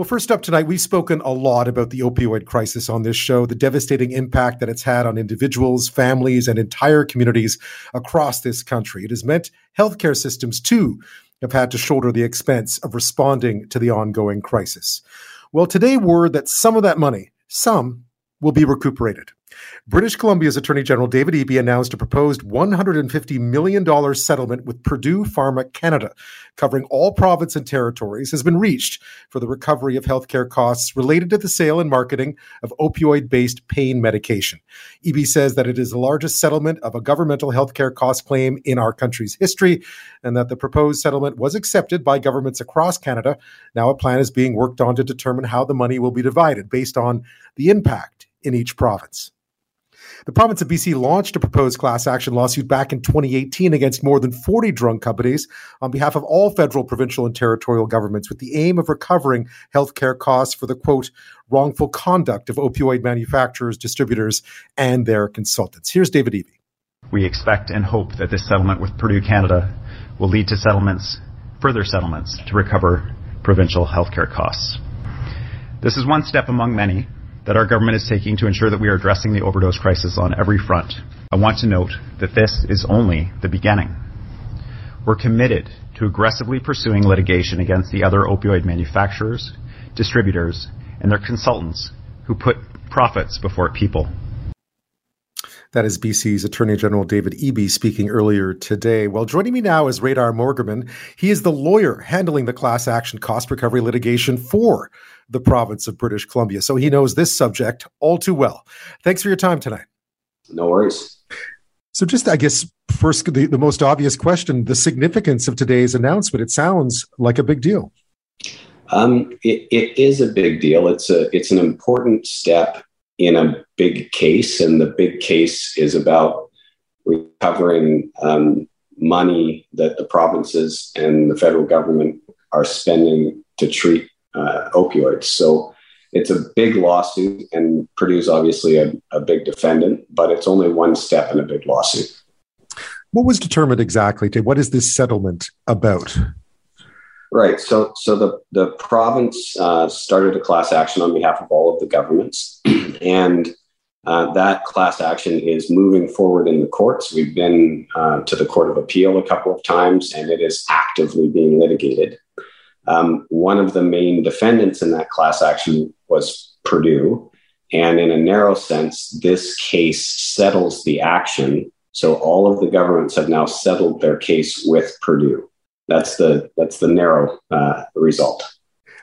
Well, first up tonight, we've spoken a lot about the opioid crisis on this show, the devastating impact that it's had on individuals, families, and entire communities across this country. It has meant healthcare systems, too, have had to shoulder the expense of responding to the ongoing crisis. Well, today, word that some of that money, some, will be recuperated. British Columbia's Attorney General David Eby announced a proposed $150 million settlement with Purdue Pharma Canada, covering all province and territories, has been reached for the recovery of healthcare costs related to the sale and marketing of opioid based pain medication. Eby says that it is the largest settlement of a governmental healthcare cost claim in our country's history, and that the proposed settlement was accepted by governments across Canada. Now, a plan is being worked on to determine how the money will be divided based on the impact in each province. The province of BC launched a proposed class action lawsuit back in 2018 against more than 40 drug companies on behalf of all federal, provincial, and territorial governments with the aim of recovering healthcare costs for the quote, wrongful conduct of opioid manufacturers, distributors, and their consultants. Here's David Eby. We expect and hope that this settlement with Purdue Canada will lead to settlements, further settlements, to recover provincial healthcare costs. This is one step among many that our government is taking to ensure that we are addressing the overdose crisis on every front. I want to note that this is only the beginning. We're committed to aggressively pursuing litigation against the other opioid manufacturers, distributors, and their consultants who put profits before people. That is BC's Attorney General David Eby speaking earlier today. Well, joining me now is Reidar Mogerman. He is the lawyer handling the class action cost recovery litigation for the province of British Columbia. So he knows this subject all too well. Thanks for your time tonight. No worries. So, just I guess first, the, the most obvious question the significance of today's announcement. It sounds like a big deal. Um, it, it is a big deal. It's a it's an important step in a big case, and the big case is about recovering um, money that the provinces and the federal government are spending to treat uh, opioids. So it's a big lawsuit, and Purdue's obviously a, a big defendant, but it's only one step in a big lawsuit. What was determined exactly? What is this settlement about? Right. So, so the the province uh, started a class action on behalf of all of the governments, and uh, that class action is moving forward in the courts. We've been uh, to the Court of Appeal a couple of times, and it is actively being litigated. Um, one of the main defendants in that class action was Purdue, and in a narrow sense, this case settles the action. So all of the governments have now settled their case with Purdue. That's the that's the narrow uh, result.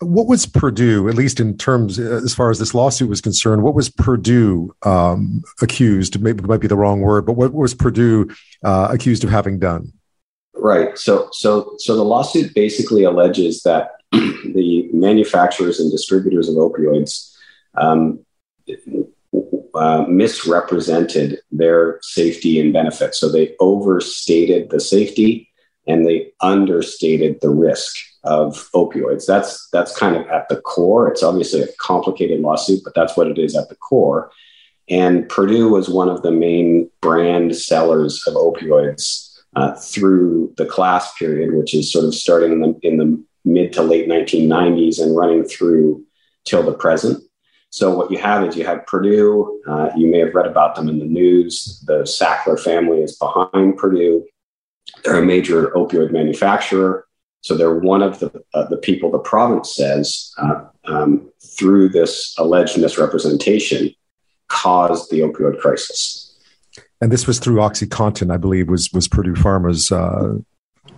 What was Purdue, at least in terms uh, as far as this lawsuit was concerned? What was Purdue um, accused? Maybe might be the wrong word, but what was Purdue uh, accused of having done? Right. So so so the lawsuit basically alleges that the manufacturers and distributors of opioids um, uh, misrepresented their safety and benefits. So they overstated the safety and they understated the risk of opioids. That's that's kind of at the core. It's obviously a complicated lawsuit, but that's what it is at the core. And Purdue was one of the main brand sellers of opioids uh, through the class period, which is sort of starting in the, in the mid to late 1990s and running through till the present. So what you have is you have Purdue. Uh, you may have read about them in the news. The Sackler family is behind Purdue. They're a major opioid manufacturer. So they're one of the, uh, the people the province says uh, um, through this alleged misrepresentation caused the opioid crisis. And this was through OxyContin, I believe, was was Purdue Pharma's uh,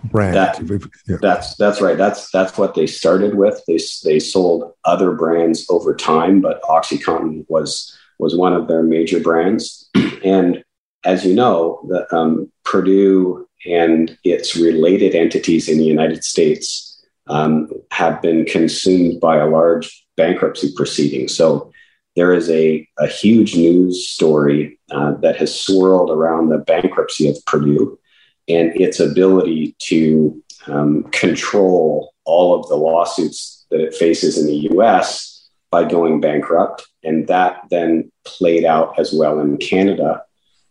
brand. That, yeah. That's that's right. That's that's what they started with. They they sold other brands over time, but OxyContin was was one of their major brands. and as you know, the, um, Purdue and its related entities in the United States um, have been consumed by a large bankruptcy proceeding. So there is a, a huge news story uh, that has swirled around the bankruptcy of Purdue and its ability to um, control all of the lawsuits that it faces in the US by going bankrupt. And that then played out as well in Canada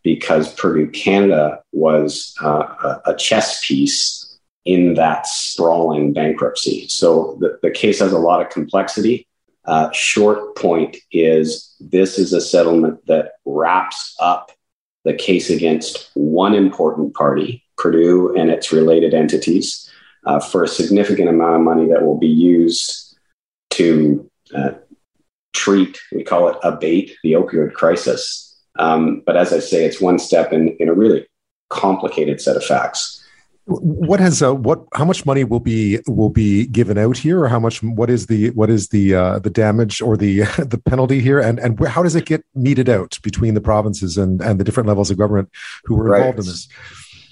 because Purdue Canada was uh, a chess piece in that sprawling bankruptcy. So the, the case has a lot of complexity. Uh, short point is this is a settlement that wraps up the case against one important party, Purdue and its related entities, uh, for a significant amount of money that will be used to uh, treat, we call it abate the opioid crisis. Um, but as I say, it's one step in, in a really complicated set of facts. What has uh, what? How much money will be will be given out here, or how much? What is the what is the uh, the damage or the the penalty here, and and how does it get meted out between the provinces and and the different levels of government who were involved right. in this?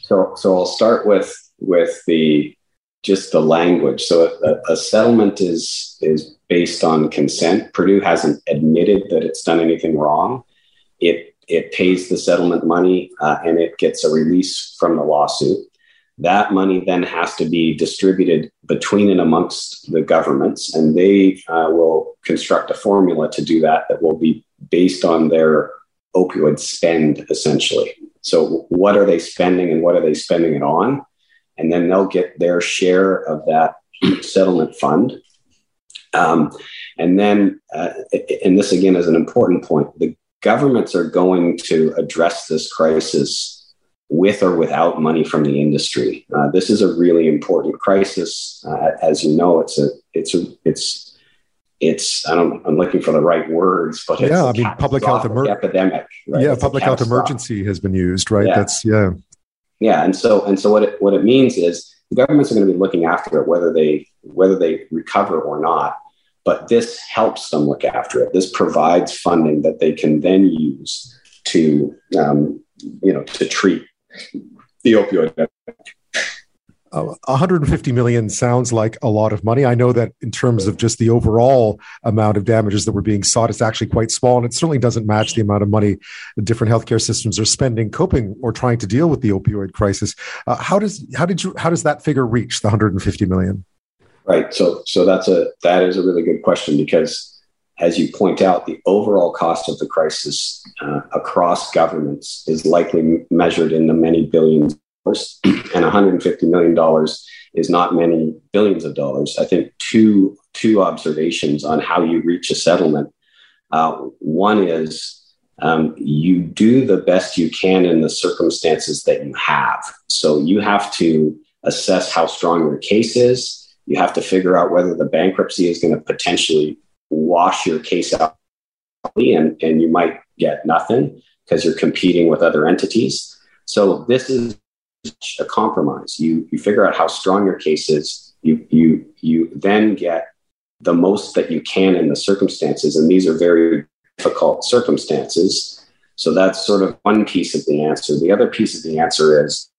So so I'll start with with the just the language. So a, a settlement is is based on consent. Purdue hasn't admitted that it's done anything wrong. It it pays the settlement money uh, and it gets a release from the lawsuit. That money then has to be distributed between and amongst the governments, and they uh, will construct a formula to do that that will be based on their opioid spend, essentially. So, what are they spending and what are they spending it on? And then they'll get their share of that settlement fund. Um, and then, uh, and this again is an important point the governments are going to address this crisis with or without money from the industry. Uh, this is a really important crisis. Uh, as you know, it's a it's a it's it's I don't I'm looking for the right words, but yeah, I mean public health emer- epidemic. Right? Yeah, it's public health emergency has been used, right? Yeah. That's yeah, yeah, and so and so what it what it means is the governments are going to be looking after it whether they whether they recover or not. But this helps them look after it. This provides funding that they can then use to um, you know to treat the opioid epidemic. Uh, 150 million sounds like a lot of money. I know that in terms of just the overall amount of damages that were being sought, it's actually quite small, and it certainly doesn't match the amount of money the different healthcare systems are spending coping or trying to deal with the opioid crisis. Uh, how does how did you how does that figure reach the 150 million? Right. So so that's a that is a really good question because as you point out, the overall cost of the crisis uh, across governments is likely measured in the many billions and 150 million dollars is not many billions of dollars. I think two two observations on how you reach a settlement. Uh, one is um, you do the best you can in the circumstances that you have. So you have to assess how strong your case is. You have to figure out whether the bankruptcy is going to potentially wash your case out and, and you might get nothing because you're competing with other entities. So this is a compromise. You you figure out how strong your case is. You you you then get the most that you can in the circumstances, and these are very difficult circumstances. So that's sort of one piece of the answer. The other piece of the answer is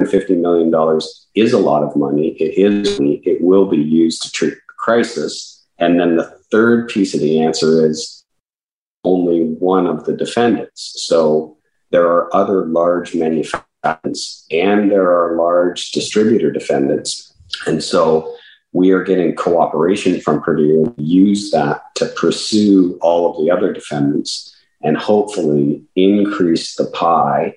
$50 million is a lot of money. It is it will be used to treat the crisis. And then the third piece of the answer is only one of the defendants. So there are other large manufacturers and there are large distributor defendants. And so we are getting cooperation from Purdue, use that to pursue all of the other defendants and hopefully increase the pie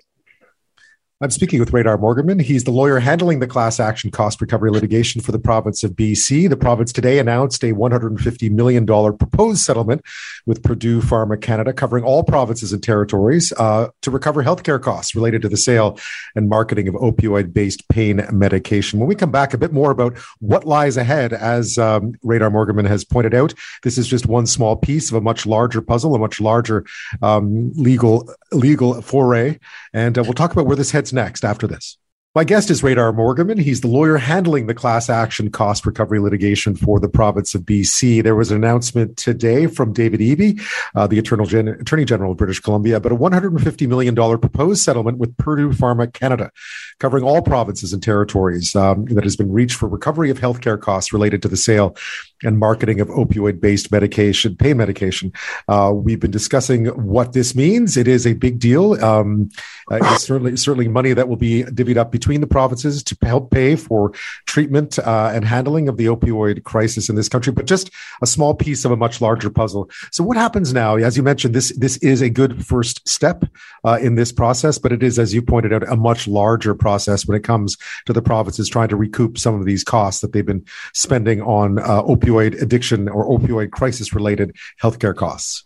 I'm speaking with Reidar Mogerman. He's the lawyer handling the class action cost recovery litigation for the province of BC. The province today announced a $150 million proposed settlement with Purdue Pharma Canada, covering all provinces and territories uh, to recover healthcare costs related to the sale and marketing of opioid based pain medication. When we come back, a bit more about what lies ahead, as um, Reidar Mogerman has pointed out, this is just one small piece of a much larger puzzle, a much larger um, legal legal foray. And uh, we'll talk about where this heads next after this. My guest is Reidar Mogerman. He's the lawyer handling the class action cost recovery litigation for the province of BC. There was an announcement today from David Eby, uh, the Gen- Attorney General of British Columbia, about a $150 million proposed settlement with Purdue Pharma Canada, covering all provinces and territories um, that has been reached for recovery of healthcare costs related to the sale and marketing of opioid based medication, pain medication. Uh, we've been discussing what this means. It is a big deal. Um, uh, it's certainly, certainly money that will be divvied up between between the provinces to help pay for treatment uh, and handling of the opioid crisis in this country, but just a small piece of a much larger puzzle. So, what happens now? As you mentioned, this this is a good first step uh, in this process, but it is, as you pointed out, a much larger process when it comes to the provinces trying to recoup some of these costs that they've been spending on uh, opioid addiction or opioid crisis related healthcare costs.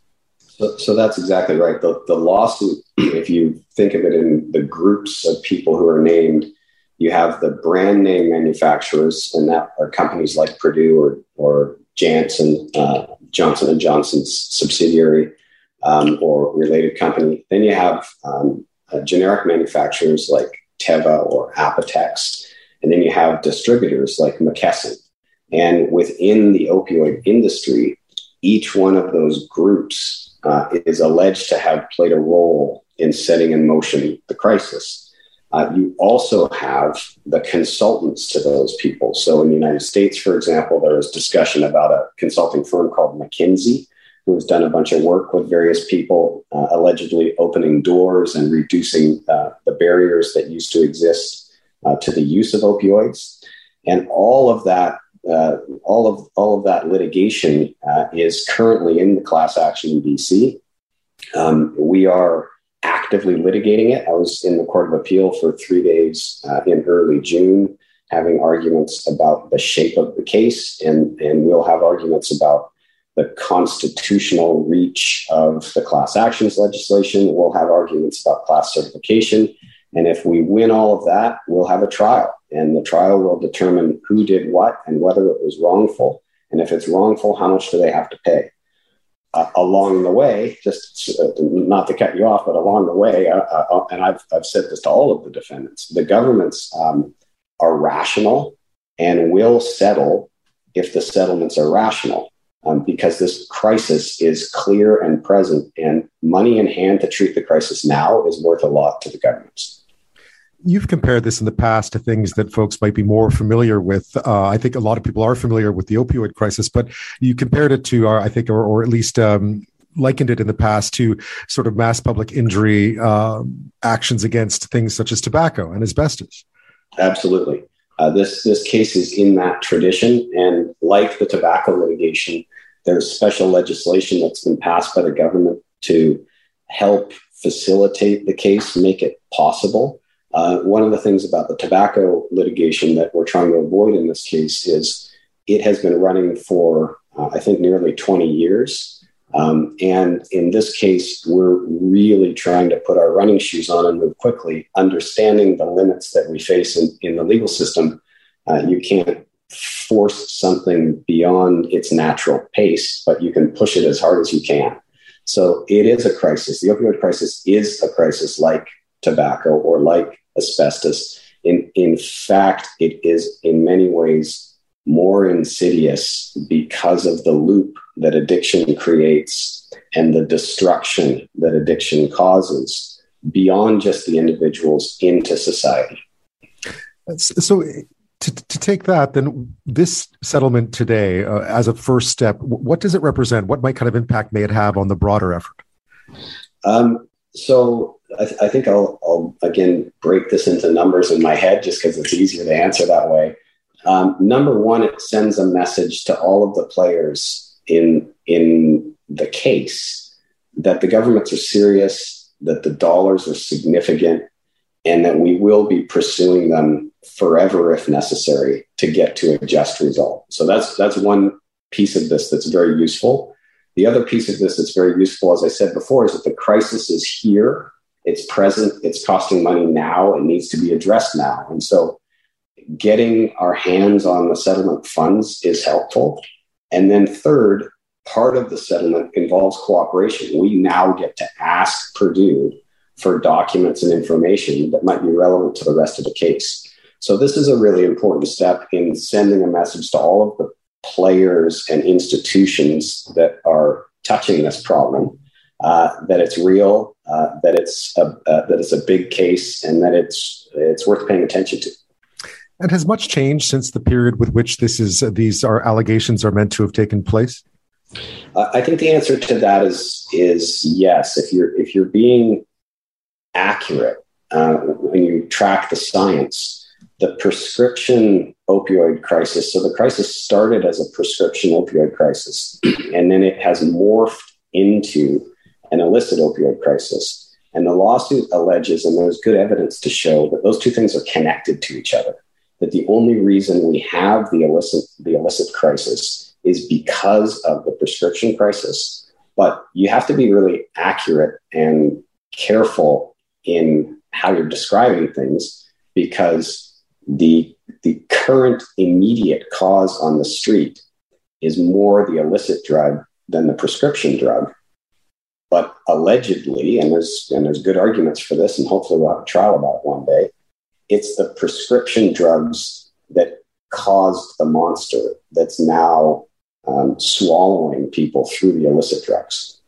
So, so, that's exactly right. The, the lawsuit, if you think of it in the groups of people who are named, you have the brand name manufacturers, and that are companies like Purdue or, or Janssen, uh, Johnson and Johnson's subsidiary um, or related company. Then you have um, uh, generic manufacturers like Teva or Apotex, and then you have distributors like McKesson. And within the opioid industry, each one of those groups uh, is alleged to have played a role in setting in motion the crisis. Uh, you also have the consultants to those people. So, in the United States, for example, there was discussion about a consulting firm called McKinsey, who has done a bunch of work with various people, uh, allegedly opening doors and reducing uh, the barriers that used to exist uh, to the use of opioids. And all of that uh, all of all of that litigation uh, is currently in the class action in BC. Um, we are actively litigating it. I was in the Court of Appeal for three days uh, in early June, having arguments about the shape of the case, and and we'll have arguments about the constitutional reach of the class actions legislation. We'll have arguments about class certification. And if we win all of that, we'll have a trial and the trial will determine who did what and whether it was wrongful. And if it's wrongful, how much do they have to pay? Uh, along the way, just not to cut you off, but along the way, uh, uh, uh, and I've, I've said this to all of the defendants, the governments um, are rational and will settle if the settlements are rational. Um, because this crisis is clear and present, and money in hand to treat the crisis now is worth a lot to the governments you've compared this in the past to things that folks might be more familiar with. Uh, I think a lot of people are familiar with the opioid crisis, but you compared it to, uh, I think, or, or at least um, likened it in the past to sort of mass public injury uh, actions against things such as tobacco and asbestos. Absolutely. Uh, this this case is in that tradition, and like the tobacco litigation, there's special legislation that's been passed by the government to help facilitate the case, make it possible uh, one of the things about the tobacco litigation that we're trying to avoid in this case is it has been running for, uh, I think, nearly 20 years. Um, and in this case, we're really trying to put our running shoes on and move quickly, understanding the limits that we face in, in the legal system. Uh, you can't force something beyond its natural pace, but you can push it as hard as you can. So it is a crisis. The opioid crisis is a crisis like tobacco or like asbestos. In, in fact, it is in many ways more insidious because of the loop that addiction creates and the destruction that addiction causes beyond just the individuals into society. So, to, to take that, then this settlement today, uh, as a first step, what does it represent? What might kind of impact may it have on the broader effort? Um, so, I, th- I think I'll, I'll, again break this into numbers in my head just because it's easier to answer that way. Um, number one, it sends a message to all of the players in in the case that the governments are serious, that the dollars are significant, and that we will be pursuing them forever if necessary to get to a just result. So that's that's one piece of this that's very useful. The other piece of this that's very useful, as I said before, is that the crisis is here it's present, it's costing money now, it needs to be addressed now. And so getting our hands on the settlement funds is helpful. And then, third, part of the settlement involves cooperation. We now get to ask Purdue for documents and information that might be relevant to the rest of the case. So, this is a really important step in sending a message to all of the players and institutions that are touching this problem uh, that it's real, uh, that it's a, uh, that it's a big case, and that it's it's worth paying attention to. And has much changed since the period with which this is these are allegations are meant to have taken place? Uh, I think the answer to that is is yes. If you're if you're being accurate uh, when you track the science, the prescription opioid crisis. So the crisis started as a prescription opioid crisis, and then it has morphed into an illicit opioid crisis. And the lawsuit alleges, and there's good evidence to show that those two things are connected to each other. That the only reason we have the illicit the illicit crisis is because of the prescription crisis. But you have to be really accurate and careful in how you're describing things because the the current immediate cause on the street is more the illicit drug than the prescription drug. But allegedly, and there's and there's good arguments for this, and hopefully we'll have a trial about it one day. It's the prescription drugs that caused the monster that's now um, swallowing people through the illicit drugs.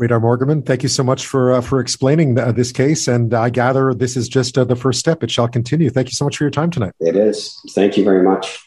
Reidar Mogerman, thank you so much for uh, for explaining uh, this case, and I gather this is just uh, the first step. It shall continue. Thank you so much for your time tonight. It is. Thank you very much.